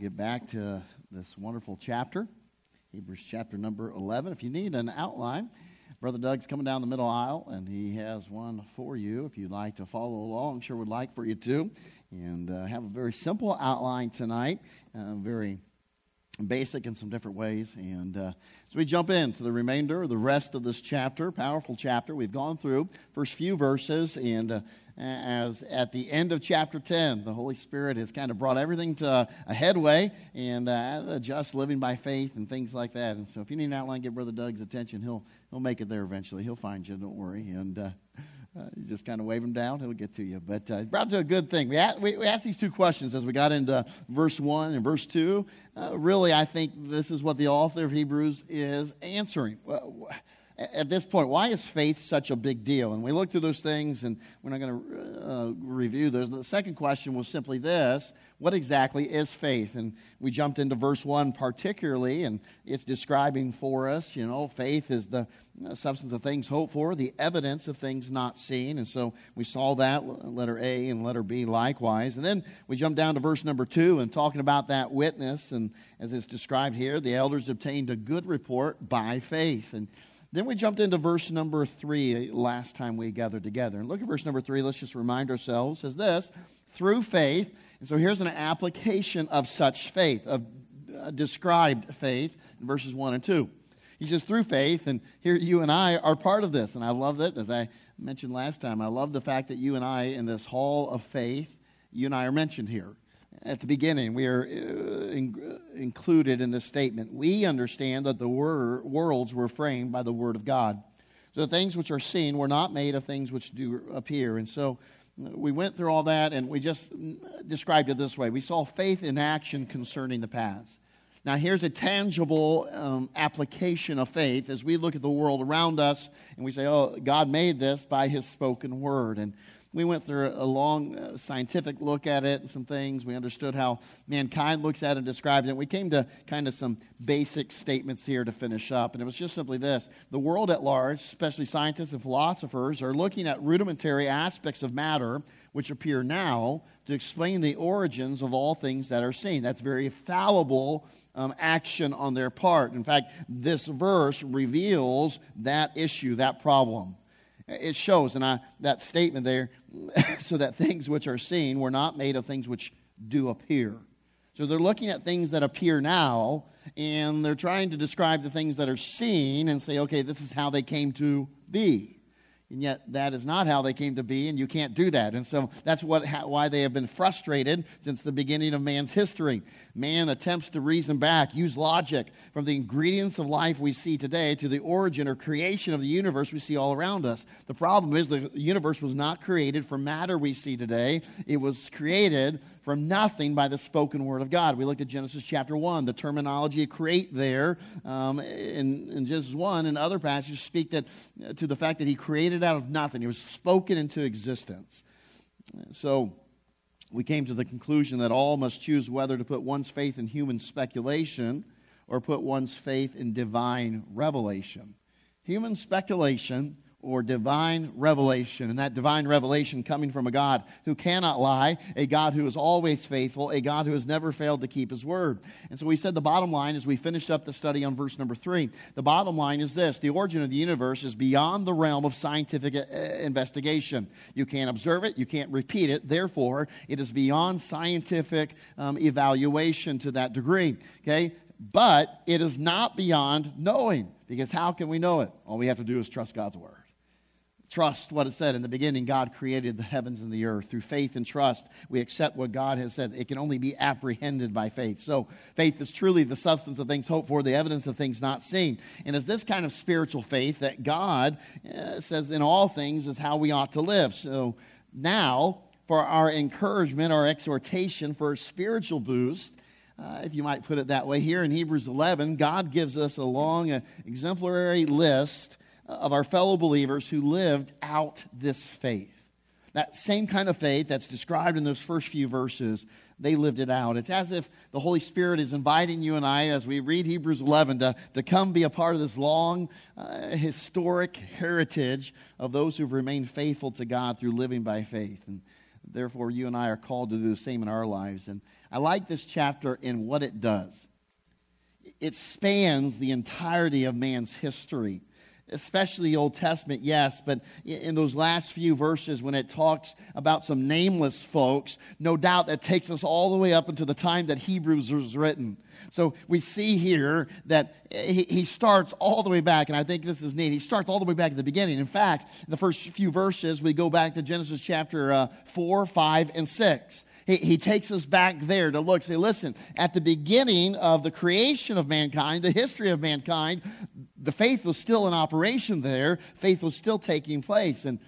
get back to this wonderful chapter, Hebrews chapter number 11. If you need an outline, Brother Doug's coming down the middle aisle, and he has one for you if you'd like to follow along. I'm Sure would like for you to. And uh, have a very simple outline tonight, uh, very basic in some different ways. And uh, as we jump into the remainder, the rest of this chapter, powerful chapter, we've gone through first few verses, and uh, as at the end of chapter 10, the Holy Spirit has kind of brought everything to a headway and uh, just living by faith and things like that. And so if you need an outline, get Brother Doug's attention. He'll, he'll make it there eventually. He'll find you, don't worry. And uh, uh, just kind of wave him down, he'll get to you. But uh, brought to a good thing. We, at, we, we, asked these two questions as we got into verse 1 and verse 2. Uh, really, I think this is what the author of Hebrews is answering. Well, at this point, why is faith such a big deal? And we looked through those things, and we're not going to uh, review those. The second question was simply this What exactly is faith? And we jumped into verse 1 particularly, and it's describing for us, you know, faith is the substance of things hoped for, the evidence of things not seen. And so we saw that, letter A and letter B likewise. And then we jumped down to verse number 2 and talking about that witness. And as it's described here, the elders obtained a good report by faith. And then we jumped into verse number three last time we gathered together. And look at verse number three. Let's just remind ourselves says this through faith. And so here's an application of such faith, of uh, described faith in verses one and two. He says, through faith, and here you and I are part of this. And I love that, as I mentioned last time. I love the fact that you and I, in this hall of faith, you and I are mentioned here at the beginning, we are uh, in, included in this statement. We understand that the wor- worlds were framed by the Word of God. So the things which are seen were not made of things which do appear. And so uh, we went through all that and we just described it this way. We saw faith in action concerning the past. Now, here's a tangible um, application of faith as we look at the world around us and we say, oh, God made this by His spoken word. And we went through a long uh, scientific look at it and some things. We understood how mankind looks at it and describes it. We came to kind of some basic statements here to finish up. And it was just simply this the world at large, especially scientists and philosophers, are looking at rudimentary aspects of matter which appear now to explain the origins of all things that are seen. That's very fallible um, action on their part. In fact, this verse reveals that issue, that problem. It shows, and I, that statement there, so that things which are seen were not made of things which do appear. So they're looking at things that appear now, and they're trying to describe the things that are seen and say, okay, this is how they came to be. And yet, that is not how they came to be, and you can't do that. And so that's what, why they have been frustrated since the beginning of man's history. Man attempts to reason back, use logic from the ingredients of life we see today to the origin or creation of the universe we see all around us. The problem is the universe was not created from matter we see today, it was created from nothing by the spoken word of God. We looked at Genesis chapter 1, the terminology create there um, in, in, Genesis 1 and other passages speak that, uh, to the fact that he created out of nothing. It was spoken into existence. So we came to the conclusion that all must choose whether to put one's faith in human speculation or put one's faith in divine revelation. Human speculation or divine revelation. And that divine revelation coming from a God who cannot lie, a God who is always faithful, a God who has never failed to keep his word. And so we said the bottom line as we finished up the study on verse number three. The bottom line is this the origin of the universe is beyond the realm of scientific uh, investigation. You can't observe it, you can't repeat it. Therefore, it is beyond scientific um, evaluation to that degree. Okay? But it is not beyond knowing. Because how can we know it? All we have to do is trust God's word trust what it said. In the beginning god created the heavens and the earth. Through faith and trust we accept what god has said. It can only be apprehended by faith. So faith is truly the substance of things hoped for the evidence of things not seen. And it's this kind of spiritual faith that god uh, says in all things is how we ought to live. So now for our encouragement our exhortation for a spiritual boost uh, if you might put it that way here in hebrews 11 god gives us a long uh, exemplary list of our fellow believers who lived out this faith. That same kind of faith that's described in those first few verses, they lived it out. It's as if the Holy Spirit is inviting you and I, as we read Hebrews 11, to, to come be a part of this long, uh, historic heritage of those who've remained faithful to God through living by faith. And therefore, you and I are called to do the same in our lives. And I like this chapter in what it does. It spans the entirety of man's history especially the Old Testament, yes, but in those last few verses when it talks about some nameless folks, no doubt that takes us all the way up into the time that Hebrews was written. So we see here that he, starts all the way back, and I think this is neat. He starts all the way back at the beginning. In fact, in the first few verses, we go back to Genesis chapter uh, 4, 5, and 6 he, he takes us back there to look, say, listen, at the beginning of the creation of mankind, the history of mankind, the faith was still in operation there. Faith was still taking place. And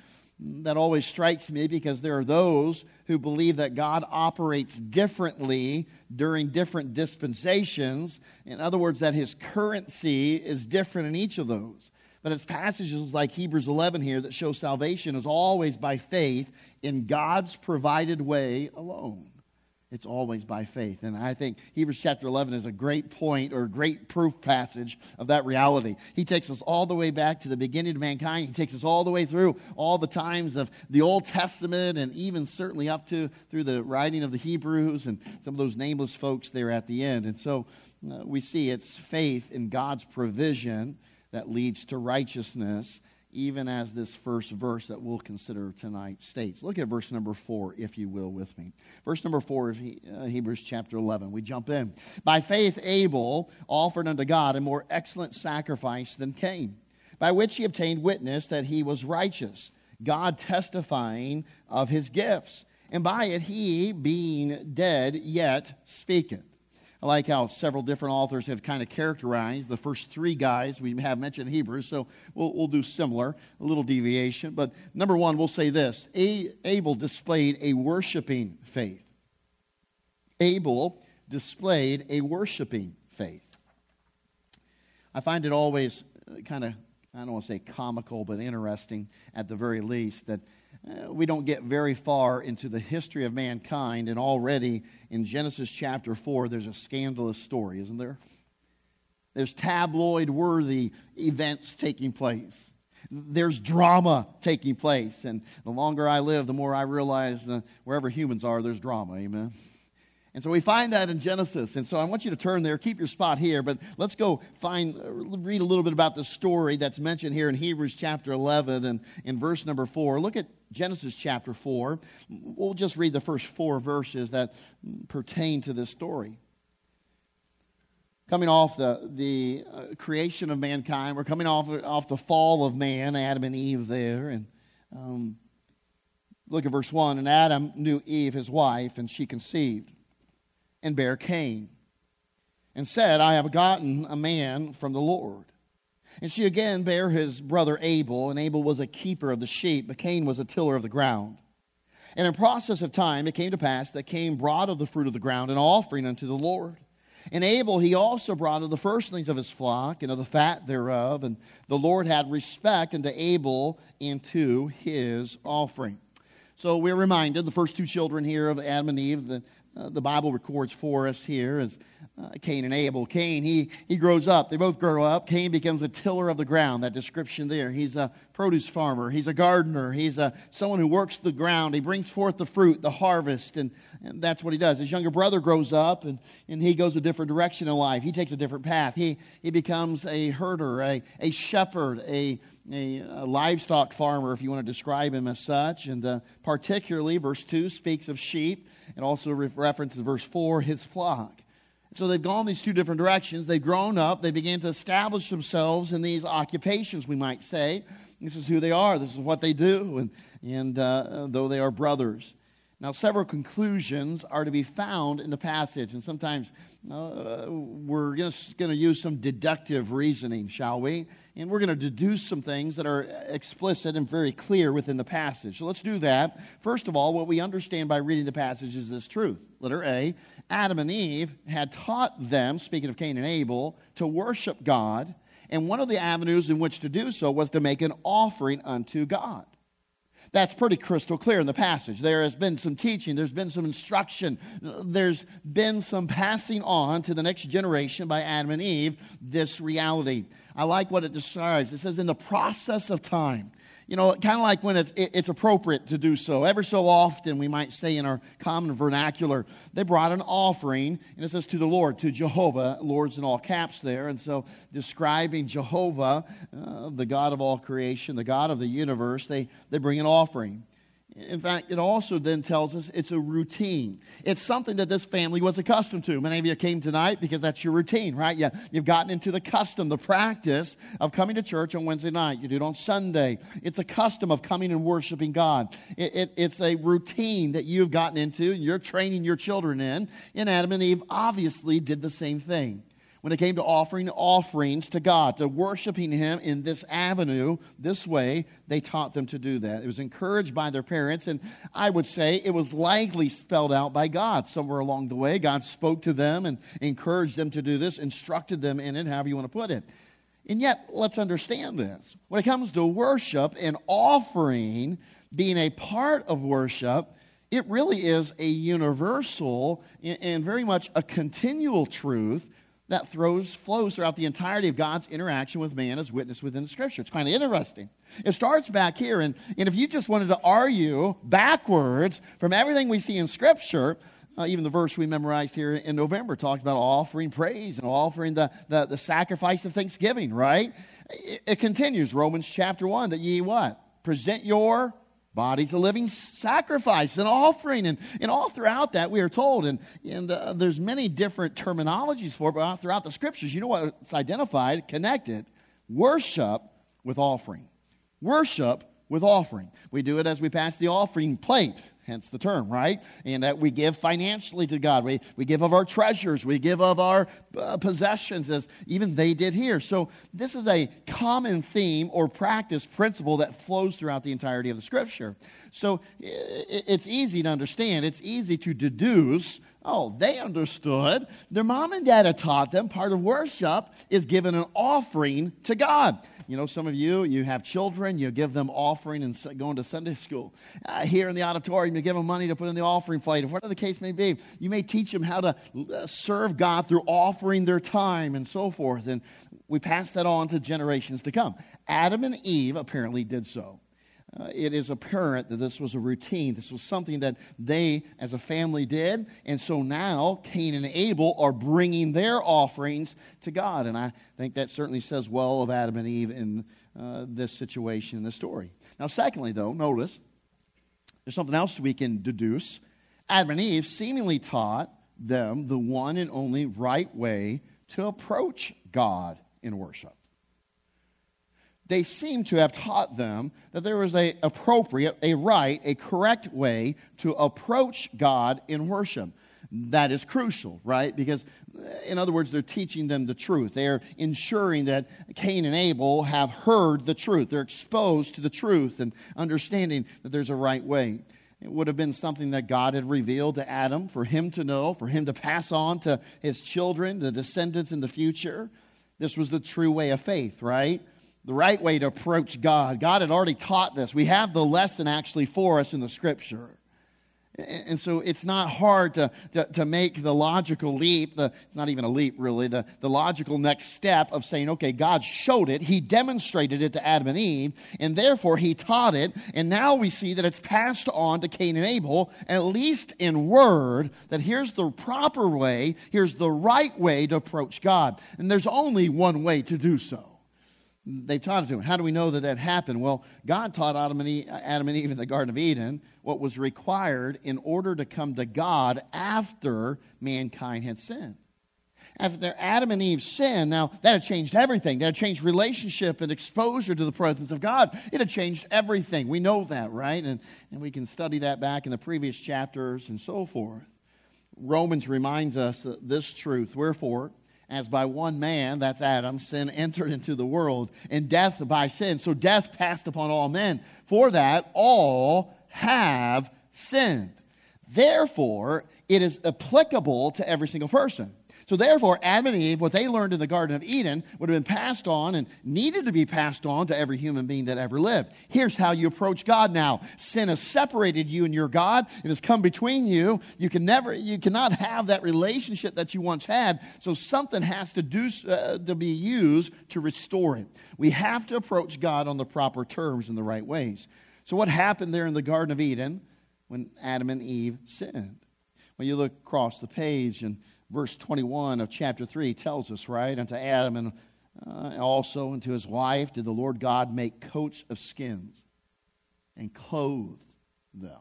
that always strikes me because there are those who believe that God operates differently during different dispensations. In other words, that his currency is different in each of those. But it's passages like Hebrews 11 here that show salvation is always by faith in God's provided way alone. It's always by faith. And I think Hebrews chapter 11 is a great point or a great proof passage of that reality. He takes us all the way back to the beginning of mankind. He takes us all the way through all the times of the Old Testament and even certainly up to through the writing of the Hebrews and some of those nameless folks there at the end. And so uh, we see it's faith in God's provision that leads to righteousness even as this first verse that we'll consider tonight states. Look at verse number four, if you will, with me. Verse number four of uh, Hebrews chapter 11. We jump in. By faith, Abel offered unto God a more excellent sacrifice than Cain, by which he obtained witness that he was righteous, God testifying of his gifts. And by it he, being dead, yet speaketh. I like how several different authors have kind of characterized the first three guys we have mentioned Hebrews, so we'll, we'll do similar, a little deviation. But number one, we'll say this Abel displayed a worshiping faith. Abel displayed a worshiping faith. I find it always uh, kind of, I don't want to say comical, but interesting at the very least that uh, we don't get very far into the history of mankind, and already in Genesis chapter 4, there's a scandalous story, isn't there? There's tabloid worthy events taking place. There's drama taking place. And the longer I live, the more I realize uh, wherever humans are, there's drama. Amen. And so we find that in Genesis. And so I want you to turn there, keep your spot here, but let's go find, read a little bit about the story that's mentioned here in Hebrews chapter 11 and in verse number 4. Look at Genesis chapter 4. We'll just read the first four verses that pertain to this story. Coming off the, the uh, creation of mankind, we're coming off, off the fall of man, Adam and Eve there. And um, look at verse 1. And Adam knew Eve, his wife, and she conceived and bare Cain, and said, I have gotten a man from the Lord. And she again bare his brother Abel, and Abel was a keeper of the sheep, but Cain was a tiller of the ground. And in process of time it came to pass that Cain brought of the fruit of the ground an offering unto the Lord. And Abel he also brought of the firstlings of his flock and of the fat thereof, and the Lord had respect unto Abel and to his offering. So we're reminded, the first two children here of Adam and Eve, the, uh, the Bible records for us here as uh, Cain and Abel. Cain, he, he grows up. They both grow up. Cain becomes a tiller of the ground, that description there. He's a produce farmer. He's a gardener. He's a, someone who works the ground. He brings forth the fruit, the harvest, and, and that's what he does. His younger brother grows up and, and he goes a different direction in life. He takes a different path. He, he becomes a herder, a, a shepherd, a, a, a, livestock farmer, if you want to describe him as such. And uh, particularly, verse 2 speaks of sheep and also references verse 4, his flock. So they've gone these two different directions. They've grown up. They began to establish themselves in these occupations, we might say. This is who they are. This is what they do, and, and uh, though they are brothers. Now, several conclusions are to be found in the passage, and sometimes uh, we're just going to use some deductive reasoning, shall we? And we're going to deduce some things that are explicit and very clear within the passage. So let's do that. First of all, what we understand by reading the passage is this truth. Letter A Adam and Eve had taught them, speaking of Cain and Abel, to worship God. And one of the avenues in which to do so was to make an offering unto God. That's pretty crystal clear in the passage. There has been some teaching, there's been some instruction, there's been some passing on to the next generation by Adam and Eve this reality. I like what it describes. It says, in the process of time. you know, kind of like when it's, it's appropriate to do so. Ever so often, we might say in our common vernacular, they brought an offering, and it says to the Lord, to Jehovah, Lord's in all caps there. And so, describing Jehovah, uh, the God of all creation, the God of the universe, they, they bring an offering. In fact, it also then tells us it's a routine. It's something that this family was accustomed to. Many of you came tonight because that's your routine, right? You, you've gotten into the custom, the practice of coming to church on Wednesday night. You do it on Sunday. It's a custom of coming and worshiping God. It, it, it's a routine that you've gotten into and you're training your children in. And Adam and Eve obviously did the same thing when it came to offering offerings to God, to worshiping Him in this avenue, this way, they taught them to do that. It was encouraged by their parents, and I would say it was likely spelled out by God somewhere along the way. God spoke to them and encouraged them to do this, instructed them in it, however you want to put it. And yet, let's understand this. When it comes to worship and offering being a part of worship, it really is a universal and very much a continual truth that throws, flows throughout the entirety of God's interaction with man as witnessed within the Scripture. It's kind of interesting. It starts back here, and, and if you just wanted to argue backwards from everything we see in Scripture, uh, even the verse we memorized here in November talks about offering praise and offering the, the, the sacrifice of thanksgiving, right? It, it continues, Romans chapter 1, that ye what? Present your Body's a living sacrifice, an offering. And, and all throughout that, we are told, and, and uh, there's many different terminologies for it, but throughout the scriptures, you know what's identified, connected? Worship with offering. Worship with offering. We do it as we pass the offering plate hence the term, right? And that we give financially to God. We, we give of our treasures. We give of our uh, possessions, as even they did here. So, this is a common theme or practice principle that flows throughout the entirety of the scripture. So, it, it's easy to understand, it's easy to deduce. Oh, they understood. Their mom and dad had taught them part of worship is giving an offering to God. You know, some of you, you have children, you give them offering and going to Sunday school. Uh, here in the auditorium, you give them money to put in the offering plate, or whatever the case may be. You may teach them how to uh, serve God through offering their time and so forth. And we pass that on to generations to come. Adam and Eve apparently did so uh, it is apparent that this was a routine. This was something that they, as a family, did. And so now Cain and Abel are bringing their offerings to God. And I think that certainly says well of Adam and Eve in uh, this situation in the story. Now, secondly, though, notice there's something else we can deduce. Adam and Eve seemingly taught them the one and only right way to approach God in worship they seem to have taught them that there was a appropriate, a right, a correct way to approach God in worship. That is crucial, right? Because, in other words, they're teaching them the truth. They're ensuring that Cain and Abel have heard the truth. They're exposed to the truth and understanding that there's a right way. It would have been something that God had revealed to Adam for him to know, for him to pass on to his children, the descendants in the future. This was the true way of faith, right? The right way to approach God. God had already taught this. We have the lesson actually for us in the scripture. And so it's not hard to, to, to, make the logical leap, the, it's not even a leap really, the, the logical next step of saying, okay, God showed it, He demonstrated it to Adam and Eve, and therefore He taught it, and now we see that it's passed on to Cain and Abel, at least in word, that here's the proper way, here's the right way to approach God. And there's only one way to do so. They taught it to him. How do we know that that happened? Well, God taught Adam and, Eve, Adam and Eve in the Garden of Eden what was required in order to come to God after mankind had sinned. After Adam and Eve sinned, now that had changed everything. That had changed relationship and exposure to the presence of God. It had changed everything. We know that, right? And, and we can study that back in the previous chapters and so forth. Romans reminds us this truth. Wherefore, as by one man, that's Adam, sin entered into the world, and death by sin. So death passed upon all men. For that, all have sinned. Therefore, it is applicable to every single person. So, therefore, Adam and Eve, what they learned in the Garden of Eden, would have been passed on and needed to be passed on to every human being that ever lived. Here's how you approach God now sin has separated you and your God, it has come between you. You, can never, you cannot have that relationship that you once had, so something has to, do, uh, to be used to restore it. We have to approach God on the proper terms in the right ways. So, what happened there in the Garden of Eden when Adam and Eve sinned? When you look across the page and verse 21 of chapter 3 tells us, right? Unto Adam and uh, also unto his wife did the Lord God make coats of skins and clothe them.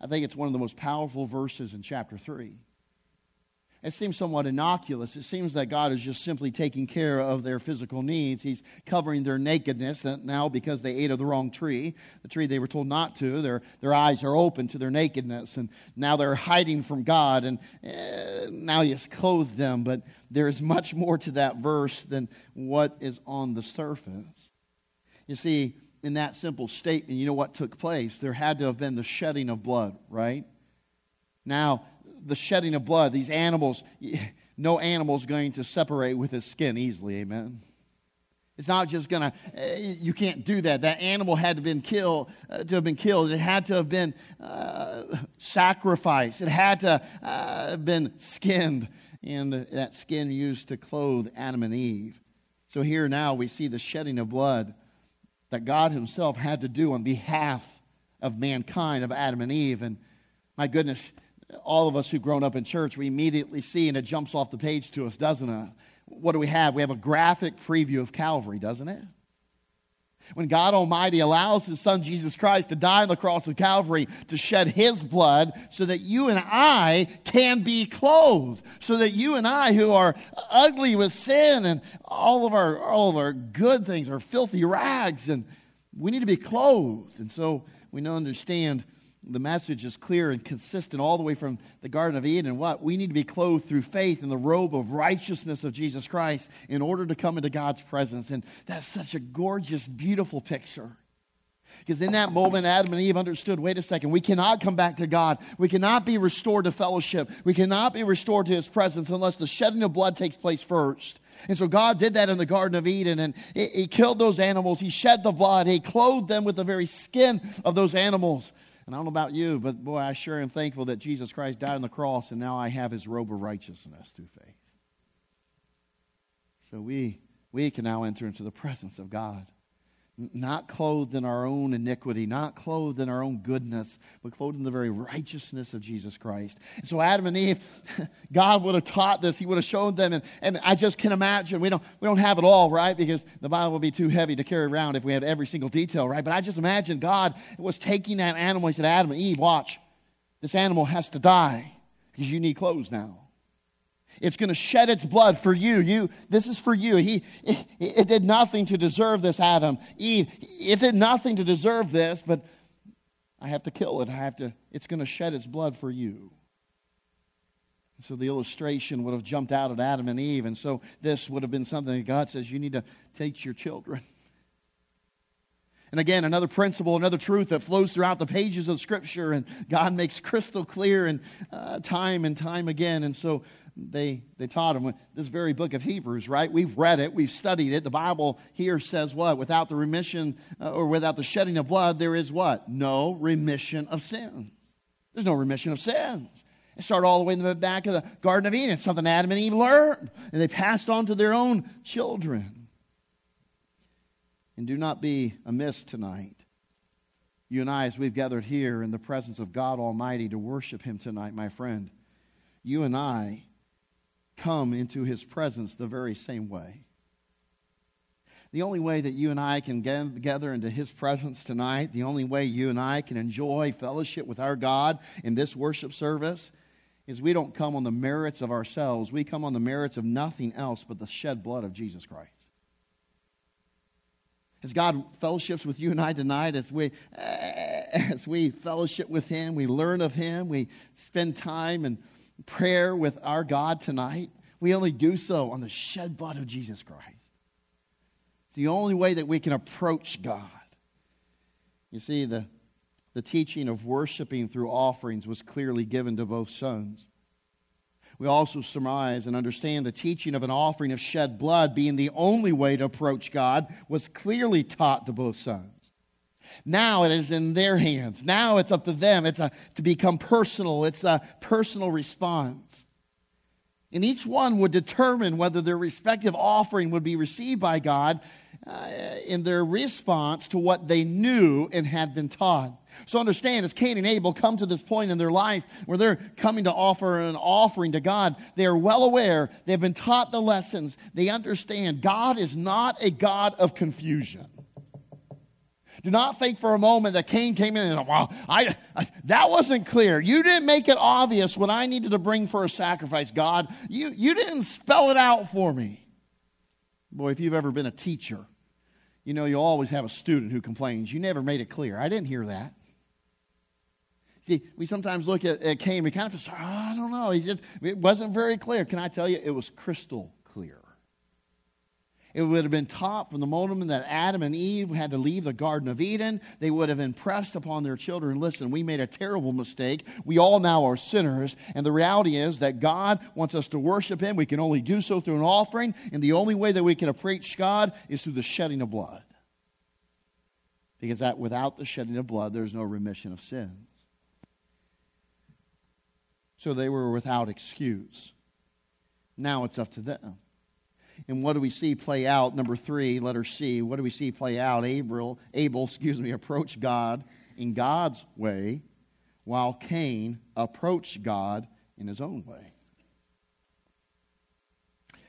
I think it's one of the most powerful verses in chapter 3 it seems somewhat innocuous. It seems that God is just simply taking care of their physical needs. He's covering their nakedness now because they ate of the wrong tree, the tree they were told not to. Their, their eyes are open to their nakedness, and now they're hiding from God, and uh, now He has clothed them. But there is much more to that verse than what is on the surface. You see, in that simple statement, you know what took place? There had to have been the shedding of blood, right? Now, the shedding of blood. These animals, no animal is going to separate with his skin easily. Amen. It's not just going to, eh, you can't do that. That animal had to been killed, uh, to have been killed. It had to have been uh, sacrificed. It had to uh, have been skinned, and that skin used to clothe Adam and Eve. So here now we see the shedding of blood that God Himself had to do on behalf of mankind, of Adam and Eve. And my goodness, all of us who've grown up in church, we immediately see, and it jumps off the page to us, doesn't it? What do we have? We have a graphic preview of Calvary, doesn't it? When God Almighty allows His Son Jesus Christ to die on the cross of Calvary to shed His blood so that you and I can be clothed, so that you and I, who are ugly with sin and all of our, all of our good things, are filthy rags, and we need to be clothed. And so we understand the message is clear and consistent all the way from the Garden of Eden. What? We need to be clothed through faith in the robe of righteousness of Jesus Christ in order to come into God's presence. And that's such a gorgeous, beautiful picture. Because in that moment, Adam and Eve understood wait a second, we cannot come back to God. We cannot be restored to fellowship. We cannot be restored to His presence unless the shedding of blood takes place first. And so God did that in the Garden of Eden, and He killed those animals. He shed the blood. He clothed them with the very skin of those animals. And I don't know about you, but boy, I sure am thankful that Jesus Christ died on the cross and now I have his robe of righteousness through faith. So we, we can now enter into the presence of God not clothed in our own iniquity, not clothed in our own goodness, but clothed in the very righteousness of Jesus Christ. And so Adam and Eve, God would have taught this. He would have shown them. And, and I just can imagine, we don't, we don't have it all, right? Because the Bible would be too heavy to carry around if we had every single detail, right? But I just imagine God was taking that animal. He said, Adam and Eve, watch. This animal has to die because you need clothes now. It's going to shed its blood for you. You, this is for you. He, it, it did nothing to deserve this, Adam. Eve, it did nothing to deserve this, but I have to kill it. I have to, it's going to shed its blood for you. So the illustration would have jumped out at Adam and Eve. And so this would have been something that God says you need to teach your children. And again, another principle, another truth that flows throughout the pages of Scripture, and God makes crystal clear and uh, time and time again. And so they, they taught him. this very book of Hebrews, right? We've read it, we've studied it. The Bible here says what? Without the remission uh, or without the shedding of blood, there is what? No remission of sins. There's no remission of sins. It started all the way in the back of the Garden of Eden, something Adam and Eve learned, and they passed on to their own children. And do not be amiss tonight. You and I, as we've gathered here in the presence of God Almighty to worship Him tonight, my friend, you and I come into his presence the very same way. The only way that you and I can get together into his presence tonight, the only way you and I can enjoy fellowship with our God in this worship service is we don't come on the merits of ourselves. We come on the merits of nothing else but the shed blood of Jesus Christ. As God fellowships with you and I tonight, as we, as we fellowship with Him, we learn of Him, we spend time and prayer with our God tonight, we only do so on the shed blood of Jesus Christ. It's the only way that we can approach God. You see, the the teaching of worshiping through offerings was clearly given to both sons. We also surmise and understand the teaching of an offering of shed blood being the only way to approach God was clearly taught to both sons. Now it is in their hands. Now it's up to them. It's a, to become personal. It's a personal response. And each one would determine whether their respective offering would be received by God uh, in their response to what they knew and had been taught. So understand, as Cain and Abel come to this point in their life where they're coming to offer an offering to God, they are well aware, they've been taught the lessons, they understand God is not a God of confusion. Do not think for a moment that Cain came in and, well, I, I, that wasn't clear. You didn't make it obvious what I needed to bring for a sacrifice, God. You, you didn't spell it out for me. Boy, if you've ever been a teacher, you know you always have a student who complains, You never made it clear. I didn't hear that. See, we sometimes look at, at Cain, we kind of say, oh, I don't know. He just, it wasn't very clear. Can I tell you, it was crystal. It would have been taught from the moment that Adam and Eve had to leave the Garden of Eden. They would have impressed upon their children listen, we made a terrible mistake. We all now are sinners. And the reality is that God wants us to worship Him. We can only do so through an offering. And the only way that we can approach God is through the shedding of blood. Because that without the shedding of blood, there's no remission of sins. So they were without excuse. Now it's up to them. And what do we see play out? Number three, letter C. What do we see play out? Abel, Abel, excuse me, approached God in God's way, while Cain approached God in his own way.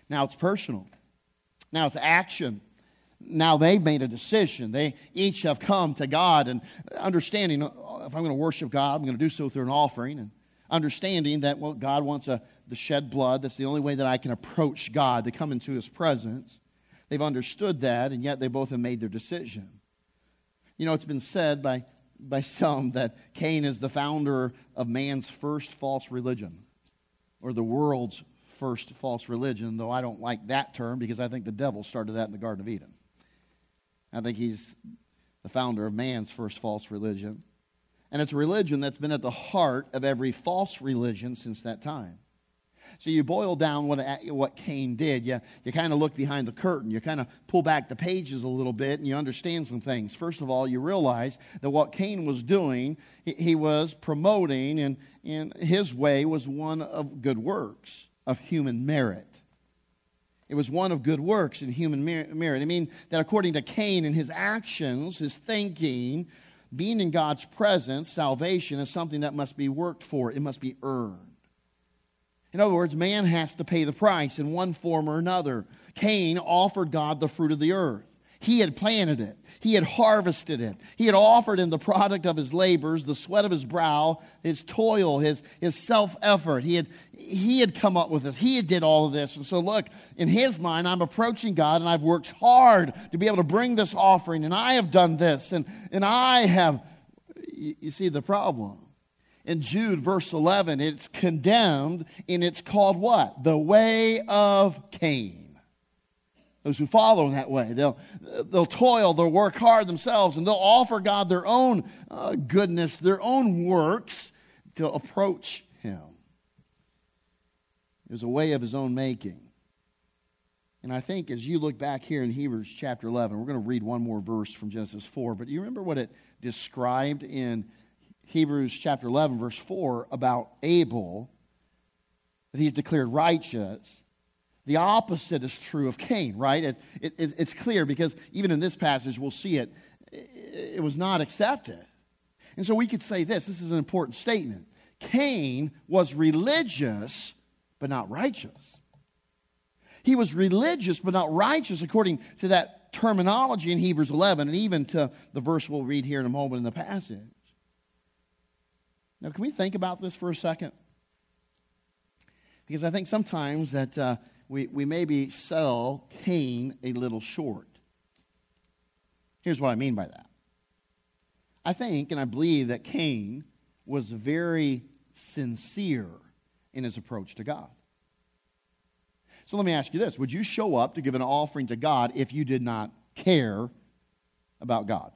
Now it's personal. Now it's action. Now they've made a decision. They each have come to God and understanding oh, if I'm going to worship God, I'm going to do so through an offering. And understanding that well, God wants a, the shed blood. That's the only way that I can approach God to come into His presence. They've understood that, and yet they both have made their decision. You know, it's been said by, by some that Cain is the founder of man's first false religion, or the world's first false religion, though I don't like that term because I think the devil started that in the Garden of Eden. I think he's the founder of man's first false religion. And it's a religion that's been at the heart of every false religion since that time. So you boil down what, uh, what Cain did. You, you kind of look behind the curtain. You kind of pull back the pages a little bit and you understand some things. First of all, you realize that what Cain was doing, he, he was promoting, and, and his way was one of good works, of human merit. It was one of good works and human merit. I mean that according to Cain and his actions, his thinking, being in God's presence, salvation is something that must be worked for, it must be earned. In other words, man has to pay the price in one form or another. Cain offered God the fruit of the earth. He had planted it. He had harvested it. He had offered him the product of his labors, the sweat of his brow, his toil, his, his self effort. He had, he had come up with this. He had did all of this. And so, look, in his mind, I'm approaching God and I've worked hard to be able to bring this offering, and I have done this, and, and I have. You see the problem. In Jude, verse 11, it's condemned and it's called what? The way of Cain those who follow in that way. They'll, they'll toil, they'll work hard themselves, and they'll offer God their own uh, goodness, their own works to approach Him. It was a way of His own making. And I think as you look back here in Hebrews chapter 11, we're going to read one more verse from Genesis 4, but you remember what it described in Hebrews chapter 11, verse 4 about Abel, that he's declared righteous the opposite is true of Cain, right? It, it, it's clear because even in this passage, we'll see it, it was not accepted. And so we could say this this is an important statement. Cain was religious, but not righteous. He was religious, but not righteous, according to that terminology in Hebrews 11, and even to the verse we'll read here in a moment in the passage. Now, can we think about this for a second? Because I think sometimes that uh, we, we maybe sell Cain a little short. Here's what I mean by that. I think and I believe that Cain was very sincere in his approach to God. So let me ask you this Would you show up to give an offering to God if you did not care about God?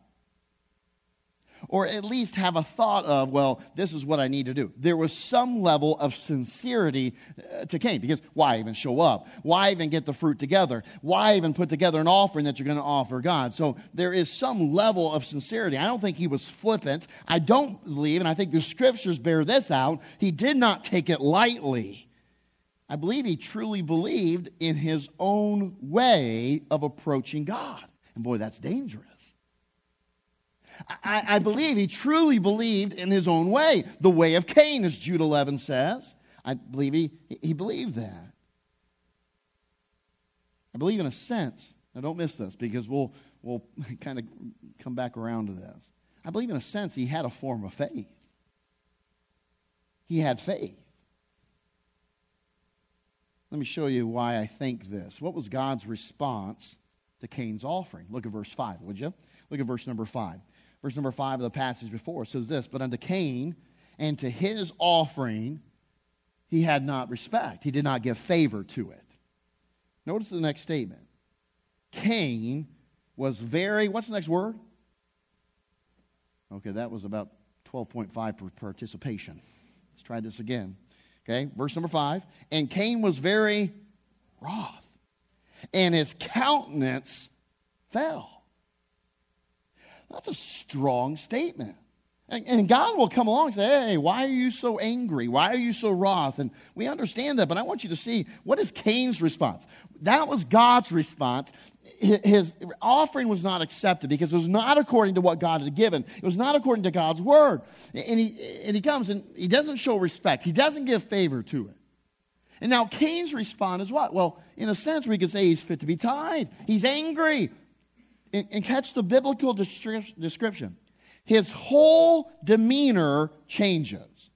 Or at least have a thought of, well, this is what I need to do. There was some level of sincerity uh, to Cain because why even show up? Why even get the fruit together? Why even put together an offering that you're going to offer God? So there is some level of sincerity. I don't think he was flippant. I don't believe, and I think the scriptures bear this out, he did not take it lightly. I believe he truly believed in his own way of approaching God. And boy, that's dangerous. I, I, believe he truly believed in his own way, the way of Cain, as Jude 11 says. I believe he, he believed that. I believe in a sense, now don't miss this because we'll, we'll kind of come back around to this. I believe in a sense he had a form of faith. He had faith. Let me show you why I think this. What was God's response to Cain's offering? Look at verse 5, would you? Look at verse number 5 verse number 5 of the passage before says this But unto Cain and to his offering he had not respect, he did not give favor to it. Notice the next statement Cain was very, what's the next word? Okay, that was about 12.5 for participation. Let's try this again. Okay, verse number 5. And Cain was very wroth, and his countenance fell. That's a strong statement. And, and God will come along and say, Hey, why are you so angry? Why are you so wroth? And we understand that, but I want you to see what is Cain's response? That was God's response. His offering was not accepted because it was not according to what God had given. It was not according to God's word. And he, and he comes and he doesn't show respect, he doesn't give favor to it. And now Cain's response is what? Well, in a sense, we could say he's fit to be tied. He's angry and, and catch the biblical description. His whole demeanor changes.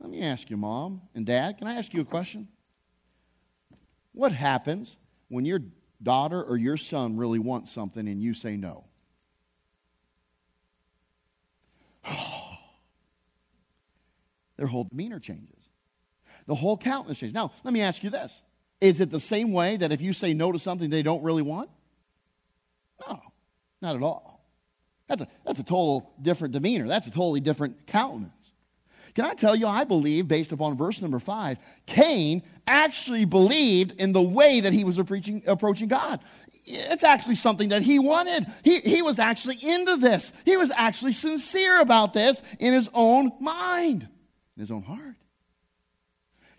Let me ask you, mom and dad, can I ask you a question? What happens when your daughter or your son really wants something and you say no? Their whole demeanor changes. The whole countenance changes. Now, let me ask you this is it the same way that if you say no to something they don't really want? No, not at all. That's a, that's a total different demeanor. That's a totally different countenance. Can I tell you, I believe, based upon verse number five, Cain actually believed in the way that he was approaching, God. It's actually something that he wanted. He, he was actually into this. He was actually sincere about this in his own mind, in his own heart.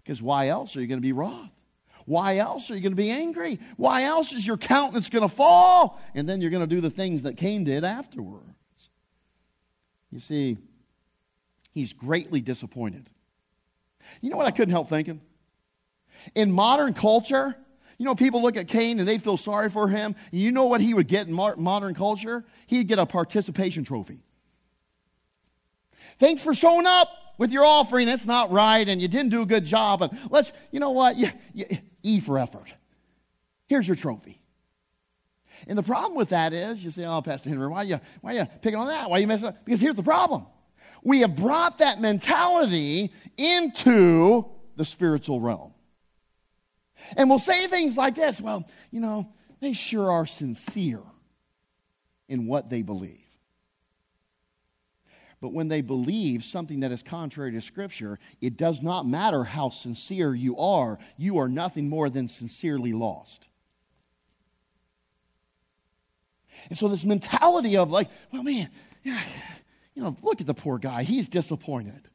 Because why else are you going to be wroth? Why else are you going to be angry? Why else is your countenance going to fall? And then you're going to do the things that Cain did afterwards. You see, he's greatly disappointed. You know what I couldn't help thinking? In modern culture, you know, people look at Cain and they feel sorry for him. You know what he would get in modern culture? He'd get a participation trophy. Thanks for showing up with your offering. That's not right, and you didn't do a good job. And let's, you know what? You, you, E for effort. Here's your trophy. And the problem with that is, you say, oh, Pastor Henry, why are you, why are you picking on that? Why are you messing up? Because here's the problem. We have brought that mentality into the spiritual realm. And we'll say things like this well, you know, they sure are sincere in what they believe. But when they believe something that is contrary to Scripture, it does not matter how sincere you are, you are nothing more than sincerely lost. And so, this mentality of, like, well, man, yeah, you know, look at the poor guy. He's disappointed.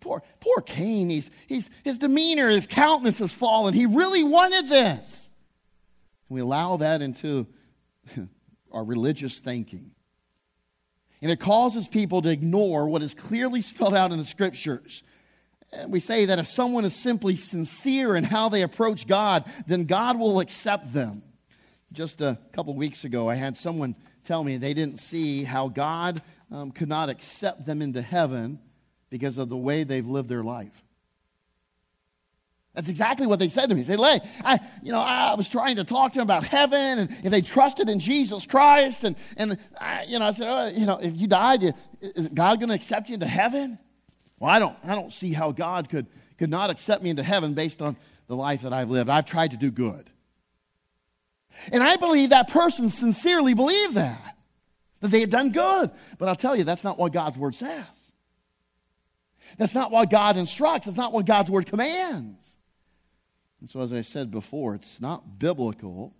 Poor, poor Cain. He's, he's, his demeanor, his countenance has fallen. He really wanted this. And we allow that into our religious thinking. And it causes people to ignore what is clearly spelled out in the scriptures. And we say that if someone is simply sincere in how they approach God, then God will accept them. Just a couple weeks ago, I had someone tell me they didn't see how God um, could not accept them into heaven because of the way they've lived their life. That's exactly what they said to me. They said, "Lay, I, you know, I was trying to talk to them about heaven and if they trusted in Jesus Christ, and and I, you know, I said, oh, you know, if you died, is God going to accept you into heaven? Well, I don't, I don't see how God could could not accept me into heaven based on the life that I've lived. I've tried to do good, and I believe that person sincerely believed that. that they had done good. But I'll tell you, that's not what God's word says. That's not what God instructs. It's not what God's word commands. And so, as I said before, it's not biblical.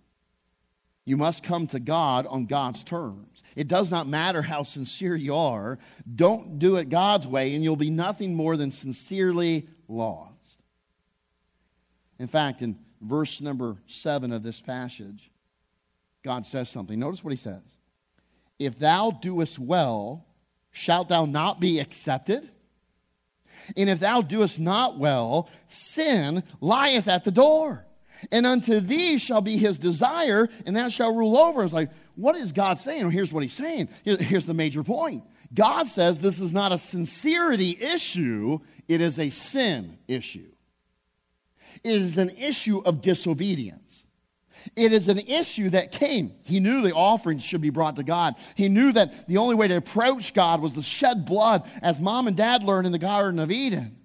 You must come to God on God's terms. It does not matter how sincere you are. Don't do it God's way, and you'll be nothing more than sincerely lost. In fact, in verse number seven of this passage, God says something. Notice what he says If thou doest well, shalt thou not be accepted? And if thou doest not well, sin lieth at the door. And unto thee shall be his desire, and thou shalt rule over. It's like, what is God saying? Well, here's what he's saying. Here's the major point. God says this is not a sincerity issue, it is a sin issue. It is an issue of disobedience. It is an issue that came. He knew the offerings should be brought to God. He knew that the only way to approach God was to shed blood, as mom and dad learned in the Garden of Eden.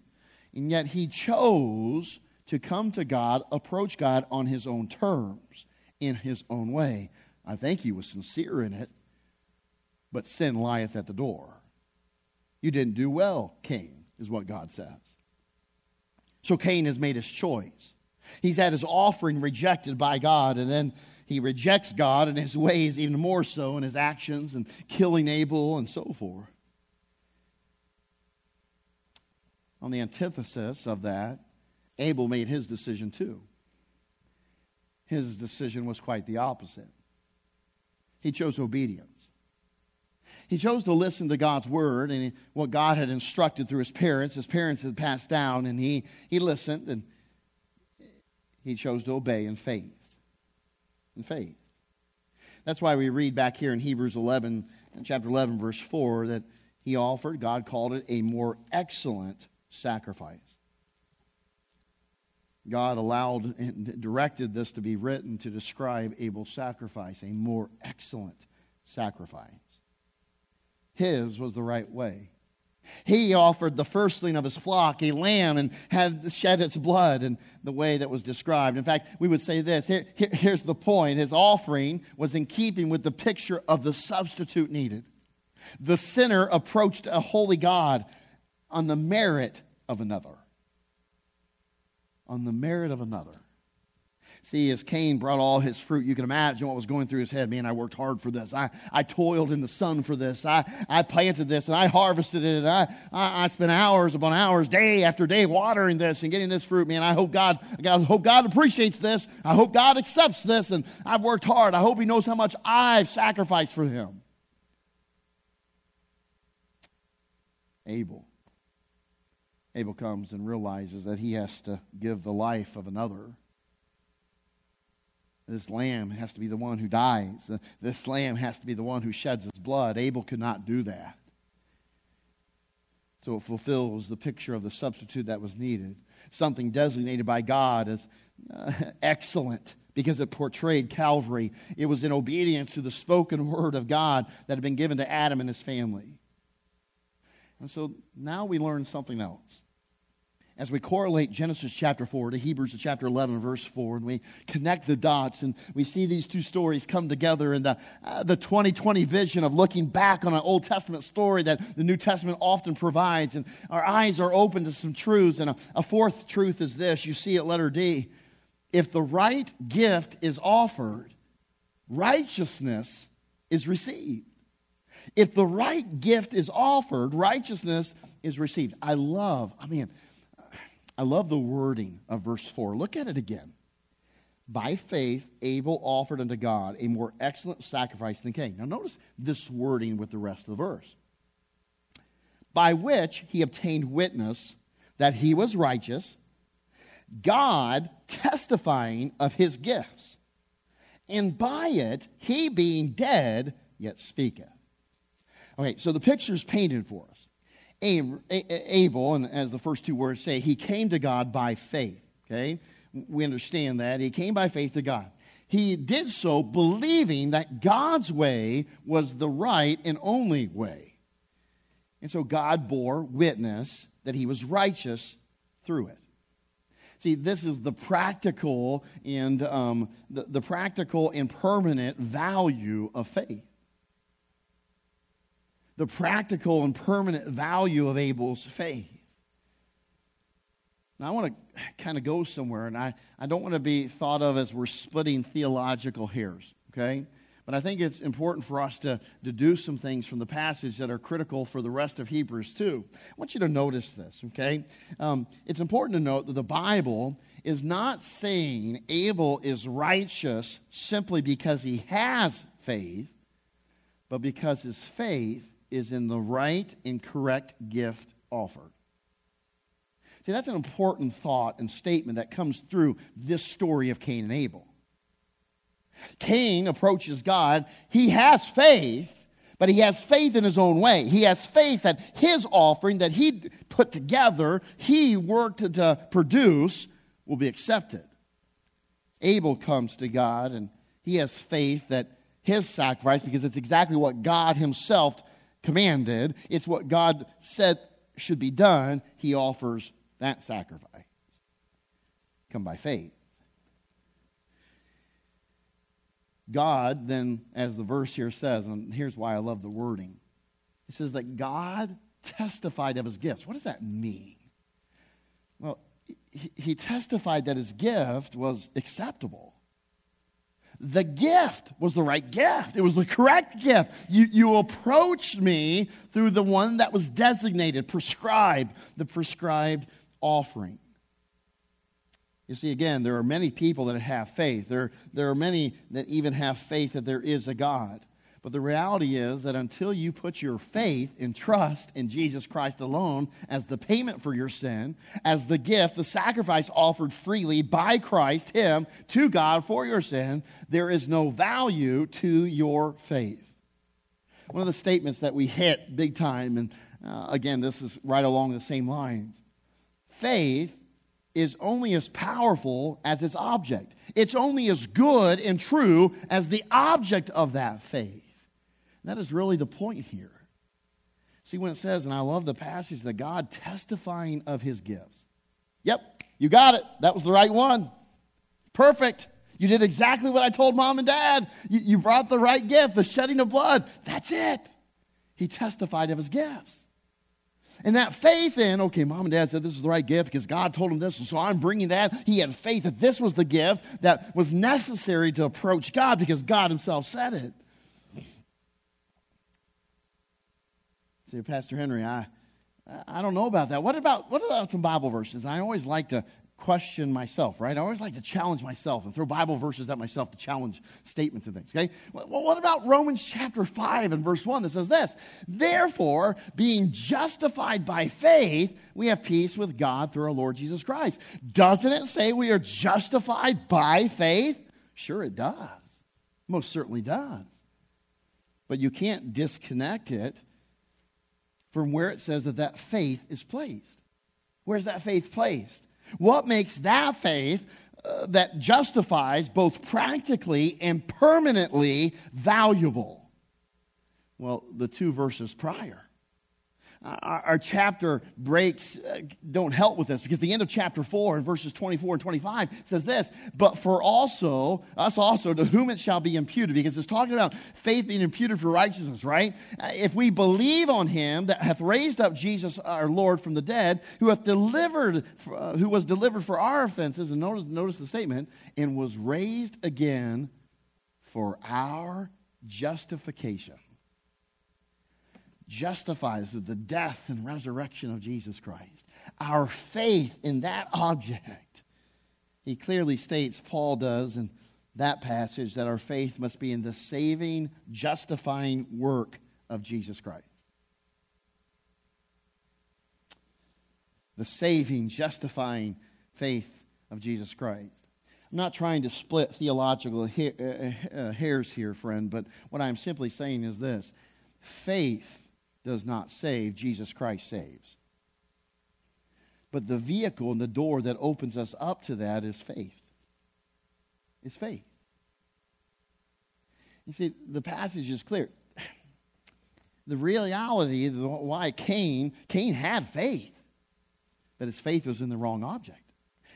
And yet he chose to come to God, approach God on his own terms, in his own way. I think he was sincere in it, but sin lieth at the door. You didn't do well, Cain, is what God says. So Cain has made his choice. He's had his offering rejected by God, and then he rejects God and his ways even more so in his actions and killing Abel and so forth. On the antithesis of that, Abel made his decision too. His decision was quite the opposite. He chose obedience. He chose to listen to God's word and what God had instructed through his parents. His parents had passed down, and he, he listened and he chose to obey in faith. In faith. That's why we read back here in Hebrews 11, chapter 11, verse 4, that he offered, God called it a more excellent sacrifice. God allowed and directed this to be written to describe Abel's sacrifice, a more excellent sacrifice. His was the right way. He offered the firstling of his flock, a lamb, and had shed its blood in the way that was described. In fact, we would say this here, here, here's the point his offering was in keeping with the picture of the substitute needed. The sinner approached a holy God on the merit of another. On the merit of another. See, as Cain brought all his fruit, you can imagine what was going through his head. Man, I worked hard for this. I, I toiled in the sun for this. I, I planted this and I harvested it. I, I, I spent hours upon hours, day after day, watering this and getting this fruit. Man, I hope God, I hope God appreciates this. I hope God accepts this. And I've worked hard. I hope He knows how much I've sacrificed for Him. Abel. Abel comes and realizes that he has to give the life of another this lamb has to be the one who dies. This lamb has to be the one who sheds his blood. Abel could not do that. So it fulfills the picture of the substitute that was needed. Something designated by God as uh, excellent because it portrayed Calvary. It was in obedience to the spoken word of God that had been given to Adam and his family. And so now we learn something else as we correlate Genesis chapter 4 to Hebrews chapter 11, verse 4, and we connect the dots and we see these two stories come together in the, uh, the 2020 vision of looking back on an Old Testament story that the New Testament often provides. And our eyes are open to some truths. And a, a fourth truth is this you see at letter D if the right gift is offered, righteousness is received. If the right gift is offered, righteousness is received. I love, I mean, I love the wording of verse 4. Look at it again. By faith, Abel offered unto God a more excellent sacrifice than Cain. Now, notice this wording with the rest of the verse. By which he obtained witness that he was righteous, God testifying of his gifts. And by it, he being dead, yet speaketh. Okay, so the picture is painted for us. Abel, and as the first two words say, he came to God by faith. Okay? We understand that. He came by faith to God. He did so believing that God's way was the right and only way. And so God bore witness that he was righteous through it. See, this is the practical and um, the, the practical and permanent value of faith. The practical and permanent value of Abel's faith. Now, I want to kind of go somewhere, and I, I don't want to be thought of as we're splitting theological hairs, okay? But I think it's important for us to, to do some things from the passage that are critical for the rest of Hebrews too. I want you to notice this, okay? Um, it's important to note that the Bible is not saying Abel is righteous simply because he has faith, but because his faith is in the right and correct gift offered. See, that's an important thought and statement that comes through this story of Cain and Abel. Cain approaches God. He has faith, but he has faith in his own way. He has faith that his offering that he put together, he worked to, produce, will be accepted. Abel comes to God and he has faith that his sacrifice, because it's exactly what God himself commanded, it's what God said should be done, he offers that sacrifice. Come by faith. God, then, as the verse here says, and here's why I love the wording it says that God testified of his gifts. What does that mean? Well, he, testified that his gift was acceptable. The gift was the right gift. It was the correct gift. You, you approached me through the one that was designated, prescribed, the prescribed offering. You see, again, there are many people that have faith. There, there are many that even have faith that there is a God. But the reality is that until you put your faith and trust in Jesus Christ alone as the payment for your sin, as the gift, the sacrifice offered freely by Christ, Him, to God for your sin, there is no value to your faith. One of the statements that we hit big time, and uh, again, this is right along the same lines faith is only as powerful as its object. It's only as good and true as the object of that faith. That is really the point here. See, when it says, and I love the passage, that God testifying of his gifts. Yep, you got it. That was the right one. Perfect. You did exactly what I told mom and dad. You, you brought the right gift, the shedding of blood. That's it. He testified of his gifts. And that faith in, okay, mom and dad said this is the right gift because God told him this, and so I'm bringing that. He had faith that this was the gift that was necessary to approach God because God himself said it. See, Pastor Henry, I, I don't know about that. What about, what about some Bible verses? I always like to question myself, right? I always like to challenge myself and throw Bible verses at myself to challenge statements and things, okay? Well, what about Romans chapter 5 and verse 1 that says this? Therefore, being justified by faith, we have peace with God through our Lord Jesus Christ. Doesn't it say we are justified by faith? Sure, it does. Most certainly does. But you can't disconnect it from where it says that that faith is placed. Where's that faith placed? What makes that faith uh, that justifies both practically and permanently valuable? Well, the two verses prior our, our, chapter breaks uh, don't help with this because the end of chapter 4 in verses 24 and 25 says this but for also us also to whom it shall be imputed because it's talking about faith being imputed for righteousness right? Uh, if we believe on him that hath raised up jesus our lord from the dead who hath delivered uh, who was delivered for our offenses and notice, notice the statement and was raised again for our justification justifies through the death and resurrection of Jesus Christ. Our faith in that object. He clearly states, Paul does in that passage, that our faith must be in the saving, justifying work of Jesus Christ. The saving, justifying faith of Jesus Christ. I'm not trying to split theological uh, uh, hairs here, friend, but what I'm simply saying is this faith does not save, Jesus Christ saves. But the vehicle and the door that opens us up to that is faith. It's faith. You see, the passage is clear. The reality, why Cain, Cain had faith, but his faith was in the wrong object.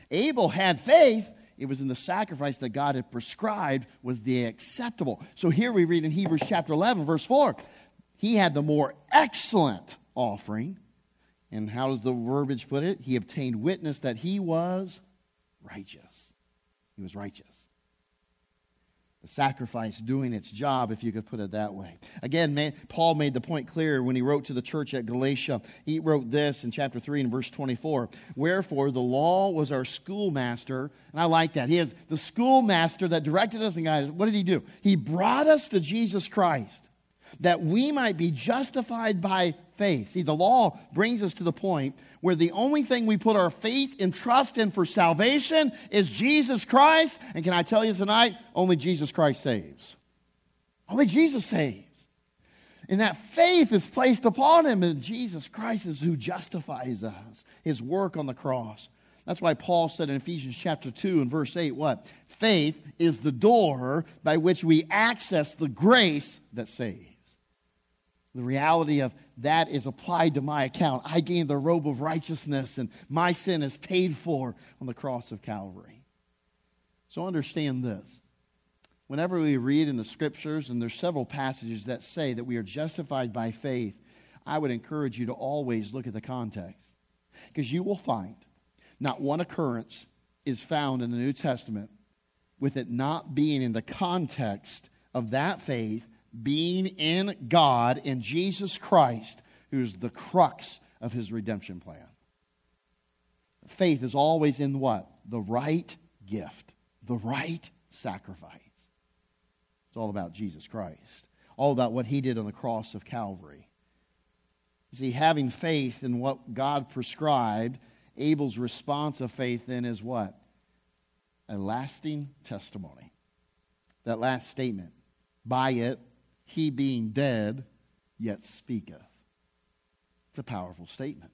Abel had faith, it was in the sacrifice that God had prescribed was the acceptable. So here we read in Hebrews chapter 11, verse 4 he had the more excellent offering. And how does the verbiage put it? He obtained witness that he was righteous. He was righteous the sacrifice doing its job, if you could put it that way. Again, man, Paul made the point clear when he wrote to the church at Galatia. He wrote this in chapter 3 and verse 24 Wherefore the law was our schoolmaster, and I like that. He is the schoolmaster that directed us and guided us. What did he do? He brought us to Jesus Christ that we might be justified by faith. See, the law brings us to the point where the only thing we put our faith and trust in for salvation is Jesus Christ. And can I tell you tonight, only Jesus Christ saves. Only Jesus saves. And that faith is placed upon him, and Jesus Christ is who justifies us, his work on the cross. That's why Paul said in Ephesians chapter 2 and verse 8, what? Faith is the door by which we access the grace that saves. The reality of that is applied to my account. I gain the robe of righteousness, and my sin is paid for on the cross of Calvary. So understand this. Whenever we read in the scriptures, and there's several passages that say that we are justified by faith, I would encourage you to always look at the context. Because you will find not one occurrence is found in the New Testament with it not being in the context of that faith being in God, in Jesus Christ, who's the crux of his redemption plan. Faith is always in what? The right gift, the right sacrifice. It's all about Jesus Christ, all about what he did on the cross of Calvary. You see, having faith in what God prescribed, Abel's response of faith then is what? A lasting testimony. That last statement. By it, he being dead, yet speaketh. It's a powerful statement.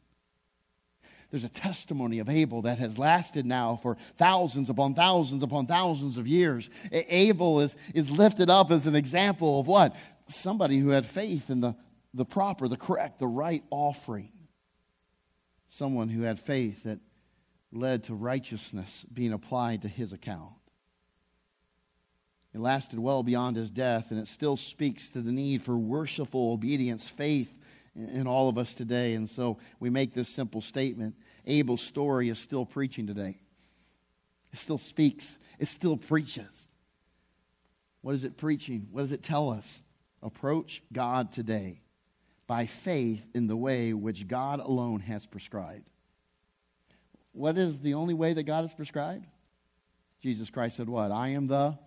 There's a testimony of Abel that has lasted now for thousands upon thousands upon thousands of years. Abel is, is lifted up as an example of what? Somebody who had faith in the, the proper, the correct, the right offering. Someone who had faith that led to righteousness being applied to his account. It lasted well beyond his death, and it still speaks to the need for worshipful obedience, faith in all of us today. And so we make this simple statement Abel's story is still preaching today. It still speaks, it still preaches. What is it preaching? What does it tell us? Approach God today by faith in the way which God alone has prescribed. What is the only way that God has prescribed? Jesus Christ said, What? I am the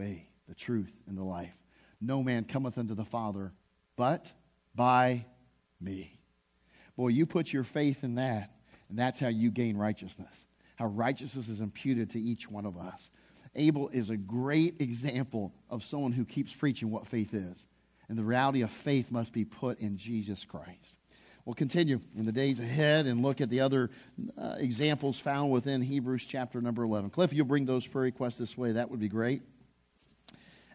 way, the truth, and the life. No man cometh unto the Father but by me. Boy, you put your faith in that, and that's how you gain righteousness. How righteousness is imputed to each one of us. Abel is a great example of someone who keeps preaching what faith is. And the reality of faith must be put in Jesus Christ. We'll continue in the days ahead and look at the other uh, examples found within Hebrews chapter number 11. Cliff, you'll bring those prayer requests this way. That would be great.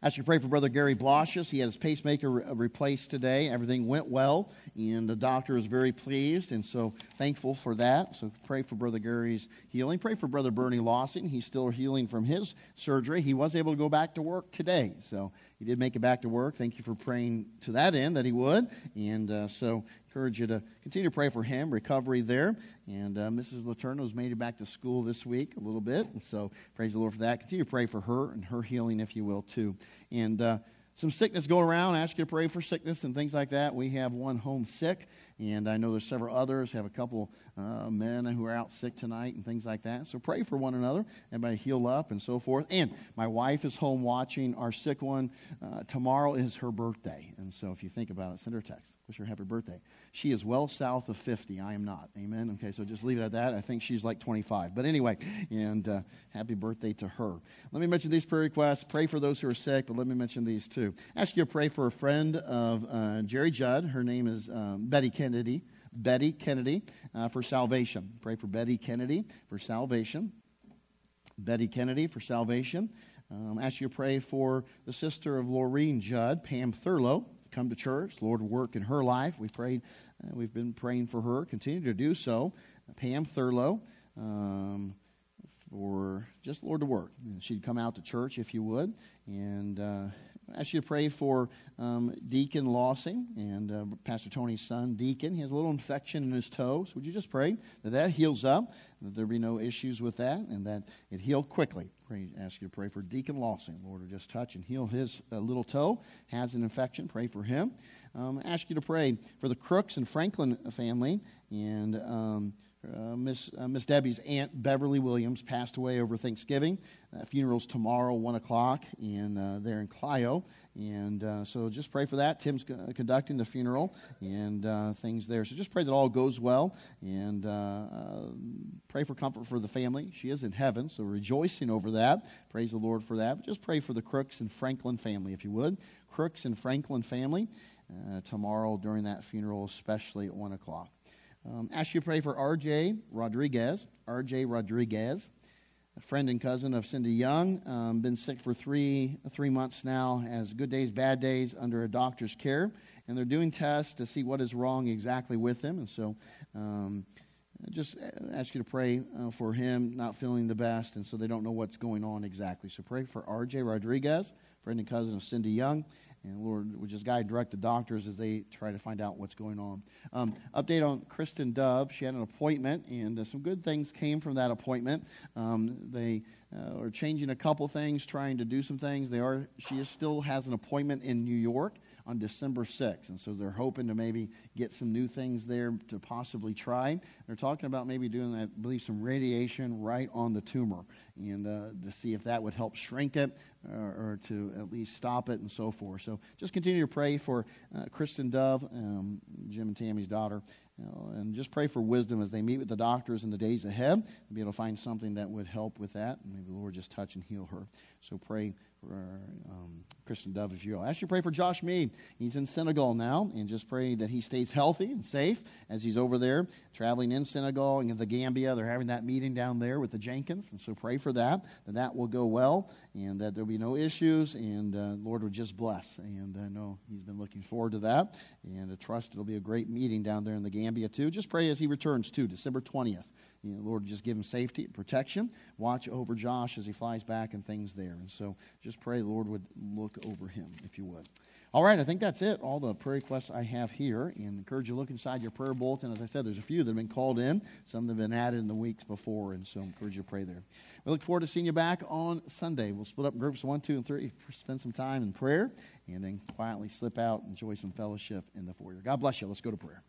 Ask you to pray for Brother Gary Blosius. He had his pacemaker re- replaced today. Everything went well, and the doctor is very pleased, and so thankful for that. So pray for Brother Gary's healing. Pray for Brother Bernie Lawson. He's still healing from his surgery. He was able to go back to work today, so he did make it back to work. Thank you for praying to that end that he would. And uh, so encourage you to continue to pray for him, recovery there. And uh, Mrs. Laterno's made it back to school this week a little bit. And so praise the Lord for that. Continue to pray for her and her healing, if you will, too. And uh, some sickness going around. I ask you to pray for sickness and things like that. We have one home sick, and I know there's several others. Have a couple uh, men who are out sick tonight and things like that. So pray for one another. Everybody heal up and so forth. And my wife is home watching our sick one. Uh, tomorrow is her birthday, and so if you think about it, send her a text. Wish her happy birthday. She is well south of 50. I am not. Amen. Okay, so just leave it at that. I think she's like 25. But anyway, and uh, happy birthday to her. Let me mention these prayer requests. Pray for those who are sick, but let me mention these too. Ask you to pray for a friend of uh, Jerry Judd. Her name is um, Betty Kennedy. Betty Kennedy uh, for salvation. Pray for Betty Kennedy for salvation. Betty Kennedy for salvation. Um, ask you to pray for the sister of Laureen Judd, Pam Thurlow come to church. Lord, work in her life. We prayed, uh, we've been praying for her. Continue to do so. Pam Thurlow, um, for just Lord to work. She'd come out to church if you would, and uh, Ask you to pray for um, Deacon Lossing and uh, Pastor Tony's son, Deacon. He has a little infection in his toe. Would you just pray that that heals up, that there be no issues with that, and that it heal quickly? Pray, ask you to pray for Deacon Lossing. Lord, will just touch and heal his uh, little toe. Has an infection. Pray for him. Um, ask you to pray for the Crooks and Franklin family and. Um, uh, Miss, uh, Miss Debbie's aunt Beverly Williams passed away over Thanksgiving. Uh, funeral's tomorrow, 1 o'clock, and uh, they're in Clio. And uh, so just pray for that. Tim's conducting the funeral and uh, things there. So just pray that all goes well and pray for comfort for the family. She is in heaven, so rejoicing over that. Praise the Lord for that. But just pray for the Crooks and Franklin family, if you would. Crooks and Franklin family tomorrow during that funeral, especially at 1 o'clock. Um, ask you to pray for R.J. Rodriguez. R.J. Rodriguez, a friend and cousin of Cindy Young, um, been sick for three three months now. Has good days, bad days under a doctor's care, and they're doing tests to see what is wrong exactly with him. And so, um, just ask you to pray uh, for him not feeling the best, and so they don't know what's going on exactly. So pray for R.J. Rodriguez, friend and cousin of Cindy Young. And Lord, would just guide direct the doctors as they try to find out what's going on. Um, update on Kristen Dove. She had an appointment, and uh, some good things came from that appointment. Um, they uh, are changing a couple things, trying to do some things. They are. She is, still has an appointment in New York on December 6th. And so they're hoping to maybe get some new things there to possibly try. They're talking about maybe doing, I believe, some radiation right on the tumor and uh, to see if that would help shrink it or, or, to at least stop it and so forth. So just continue to pray for uh, Kristen Dove, um, Jim and Tammy's daughter. Know, and just pray for wisdom as they meet with the doctors in the days ahead, be able to find something that would help with that. And maybe the Lord just touch and heal her. So pray for um, Kristen Dove, if you will. I ask you to pray for Josh Mead. He's in Senegal now, and just pray that he stays healthy and safe as he's over there, traveling in Senegal and in the Gambia. They're having that meeting down there with the Jenkins, and so pray for that, that that will go well, and that there'll be no issues, and uh, Lord will just bless. And I know he's been looking forward to that, and I trust it'll be a great meeting down there in the Gambia, too. Just pray as he returns, too, December 20th. You know, Lord, just give him safety, and protection. Watch over Josh as he flies back and things there. And so just pray the Lord would look over him, if you would. All right, I think that's it. All the prayer requests I have here. And encourage you to look inside your prayer bulletin. As I said, there's a few that have been called in, some that have been added in the weeks before. And so I encourage you to pray there. We look forward to seeing you back on Sunday. We'll split up in groups one, two, and three, spend some time in prayer, and then quietly slip out, and enjoy some fellowship in the foyer. God bless you. Let's go to prayer.